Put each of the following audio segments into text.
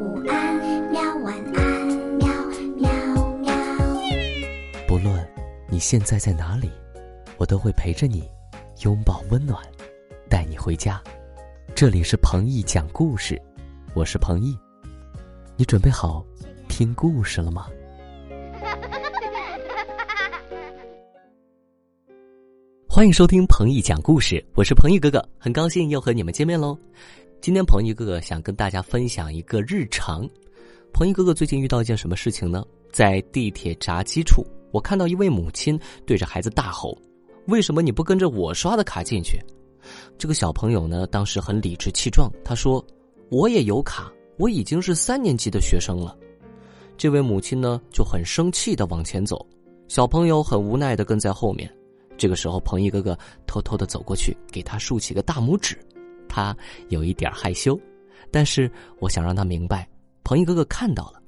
午安，喵晚安，喵喵喵。不论你现在在哪里，我都会陪着你，拥抱温暖，带你回家。这里是彭毅讲故事，我是彭毅。你准备好听故事了吗？欢迎收听彭毅讲故事，我是彭毅哥哥，很高兴又和你们见面喽。今天彭毅哥哥想跟大家分享一个日常。彭毅哥哥最近遇到一件什么事情呢？在地铁闸机处，我看到一位母亲对着孩子大吼：“为什么你不跟着我刷的卡进去？”这个小朋友呢，当时很理直气壮，他说：“我也有卡，我已经是三年级的学生了。”这位母亲呢就很生气的往前走，小朋友很无奈的跟在后面。这个时候，彭毅哥哥偷偷的走过去，给他竖起个大拇指。他有一点害羞，但是我想让他明白，彭毅哥哥看到了。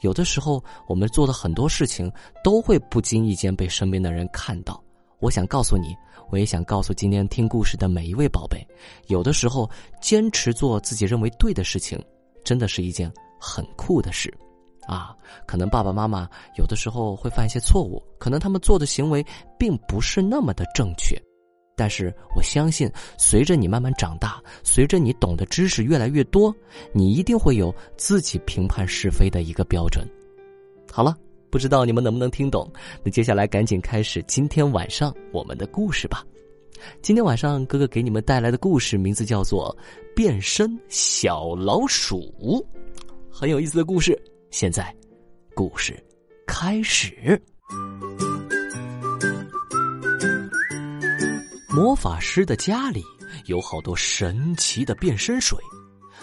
有的时候，我们做的很多事情都会不经意间被身边的人看到。我想告诉你，我也想告诉今天听故事的每一位宝贝，有的时候坚持做自己认为对的事情，真的是一件很酷的事。啊，可能爸爸妈妈有的时候会犯一些错误，可能他们做的行为并不是那么的正确。但是我相信，随着你慢慢长大，随着你懂得知识越来越多，你一定会有自己评判是非的一个标准。好了，不知道你们能不能听懂？那接下来赶紧开始今天晚上我们的故事吧。今天晚上哥哥给你们带来的故事名字叫做《变身小老鼠》，很有意思的故事。现在，故事开始。魔法师的家里有好多神奇的变身水，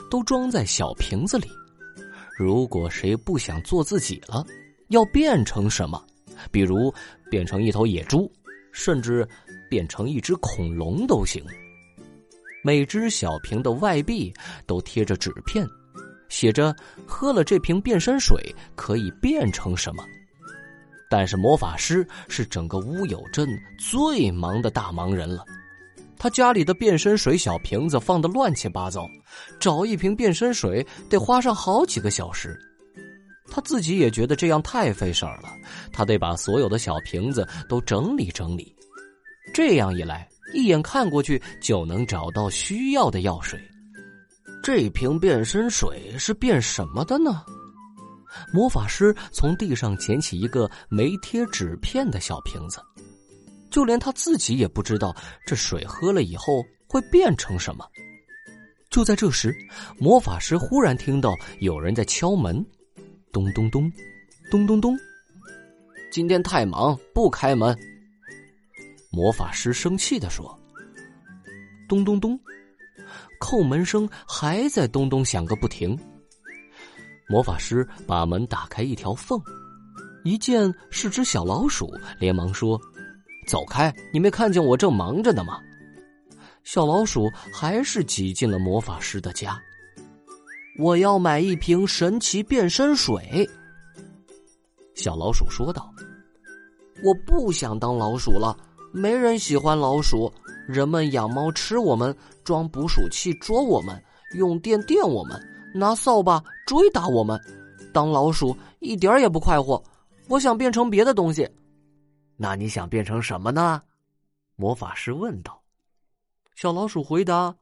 都装在小瓶子里。如果谁不想做自己了，要变成什么？比如变成一头野猪，甚至变成一只恐龙都行。每只小瓶的外壁都贴着纸片，写着“喝了这瓶变身水可以变成什么”。但是魔法师是整个乌有镇最忙的大忙人了，他家里的变身水小瓶子放的乱七八糟，找一瓶变身水得花上好几个小时。他自己也觉得这样太费事儿了，他得把所有的小瓶子都整理整理，这样一来，一眼看过去就能找到需要的药水。这瓶变身水是变什么的呢？魔法师从地上捡起一个没贴纸片的小瓶子，就连他自己也不知道这水喝了以后会变成什么。就在这时，魔法师忽然听到有人在敲门，咚咚咚，咚咚咚。今天太忙，不开门。魔法师生气的说：“咚咚咚，叩门声还在咚咚响个不停。”魔法师把门打开一条缝，一见是只小老鼠，连忙说：“走开！你没看见我正忙着呢吗？”小老鼠还是挤进了魔法师的家。我要买一瓶神奇变身水。小老鼠说道：“我不想当老鼠了，没人喜欢老鼠。人们养猫吃我们，装捕鼠器捉我们，用电电我们。”拿扫把追打我们，当老鼠一点也不快活。我想变成别的东西。那你想变成什么呢？魔法师问道。小老鼠回答：“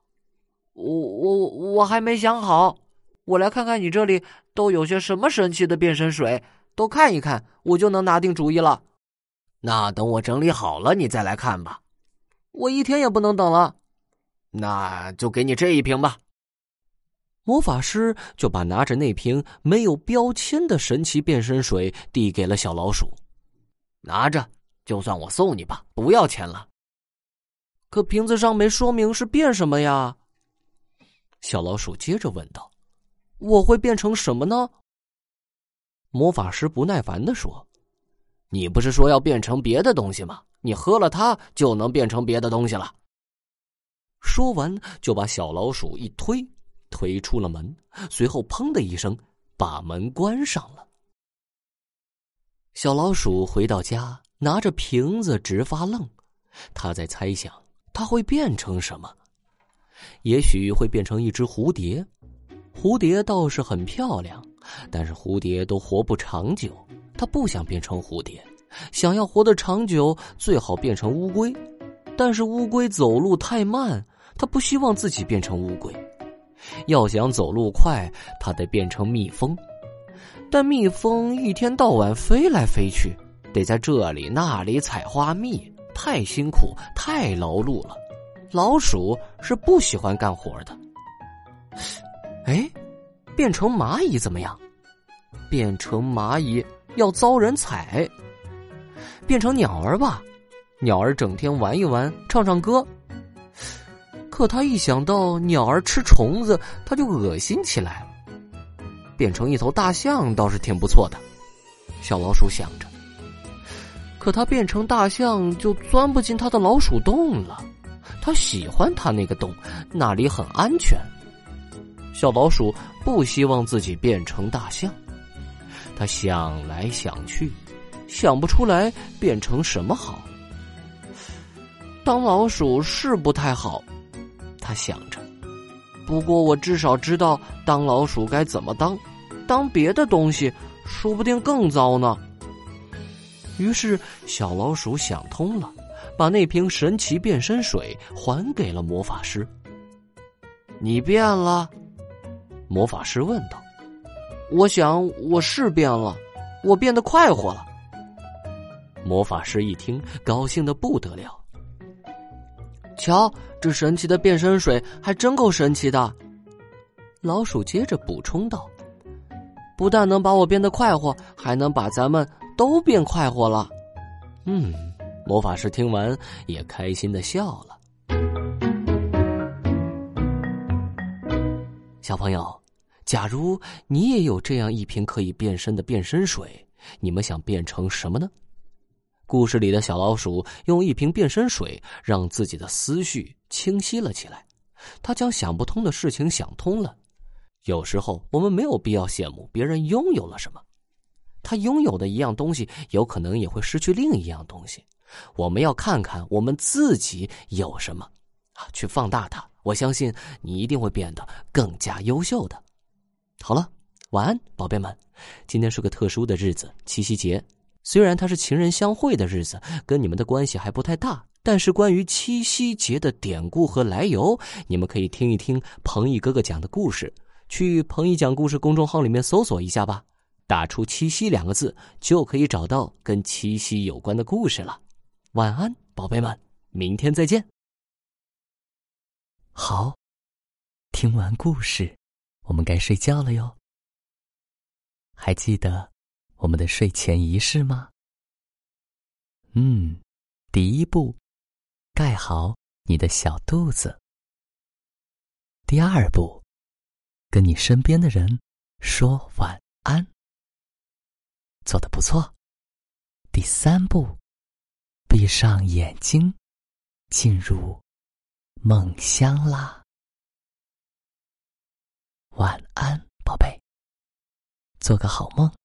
我我我还没想好。我来看看你这里都有些什么神奇的变身水，都看一看，我就能拿定主意了。那等我整理好了，你再来看吧。我一天也不能等了。那就给你这一瓶吧。”魔法师就把拿着那瓶没有标签的神奇变身水递给了小老鼠，拿着，就算我送你吧，不要钱了。可瓶子上没说明是变什么呀？小老鼠接着问道：“我会变成什么呢？”魔法师不耐烦的说：“你不是说要变成别的东西吗？你喝了它就能变成别的东西了。”说完，就把小老鼠一推。推出了门，随后砰的一声，把门关上了。小老鼠回到家，拿着瓶子直发愣。他在猜想，它会变成什么？也许会变成一只蝴蝶，蝴蝶倒是很漂亮，但是蝴蝶都活不长久。它不想变成蝴蝶，想要活得长久，最好变成乌龟。但是乌龟走路太慢，它不希望自己变成乌龟。要想走路快，它得变成蜜蜂。但蜜蜂一天到晚飞来飞去，得在这里那里采花蜜，太辛苦，太劳碌了。老鼠是不喜欢干活的。哎，变成蚂蚁怎么样？变成蚂蚁要遭人踩。变成鸟儿吧，鸟儿整天玩一玩，唱唱歌。可他一想到鸟儿吃虫子，他就恶心起来了。变成一头大象倒是挺不错的，小老鼠想着。可他变成大象就钻不进他的老鼠洞了。他喜欢他那个洞，那里很安全。小老鼠不希望自己变成大象，他想来想去，想不出来变成什么好。当老鼠是不太好，他想着。不过我至少知道当老鼠该怎么当，当别的东西说不定更糟呢。于是小老鼠想通了，把那瓶神奇变身水还给了魔法师。你变了。魔法师问道：“我想我是变了，我变得快活了。”魔法师一听，高兴的不得了。瞧，这神奇的变身水还真够神奇的。老鼠接着补充道：“不但能把我变得快活，还能把咱们都变快活了。”嗯，魔法师听完也开心的笑了。小朋友，假如你也有这样一瓶可以变身的变身水，你们想变成什么呢？故事里的小老鼠用一瓶变身水，让自己的思绪清晰了起来。他将想不通的事情想通了。有时候，我们没有必要羡慕别人拥有了什么，他拥有的一样东西，有可能也会失去另一样东西。我们要看看我们自己有什么，啊，去放大它。我相信你一定会变得更加优秀的。好了，晚安，宝贝们。今天是个特殊的日子，七夕节。虽然它是情人相会的日子，跟你们的关系还不太大，但是关于七夕节的典故和来由，你们可以听一听彭毅哥哥讲的故事。去彭毅讲故事公众号里面搜索一下吧，打出“七夕”两个字，就可以找到跟七夕有关的故事了。晚安，宝贝们，明天再见。好，听完故事，我们该睡觉了哟。还记得我们的睡前仪式吗？嗯，第一步，盖好你的小肚子。第二步，跟你身边的人说晚安。做的不错。第三步，闭上眼睛，进入。梦乡啦，晚安，宝贝，做个好梦。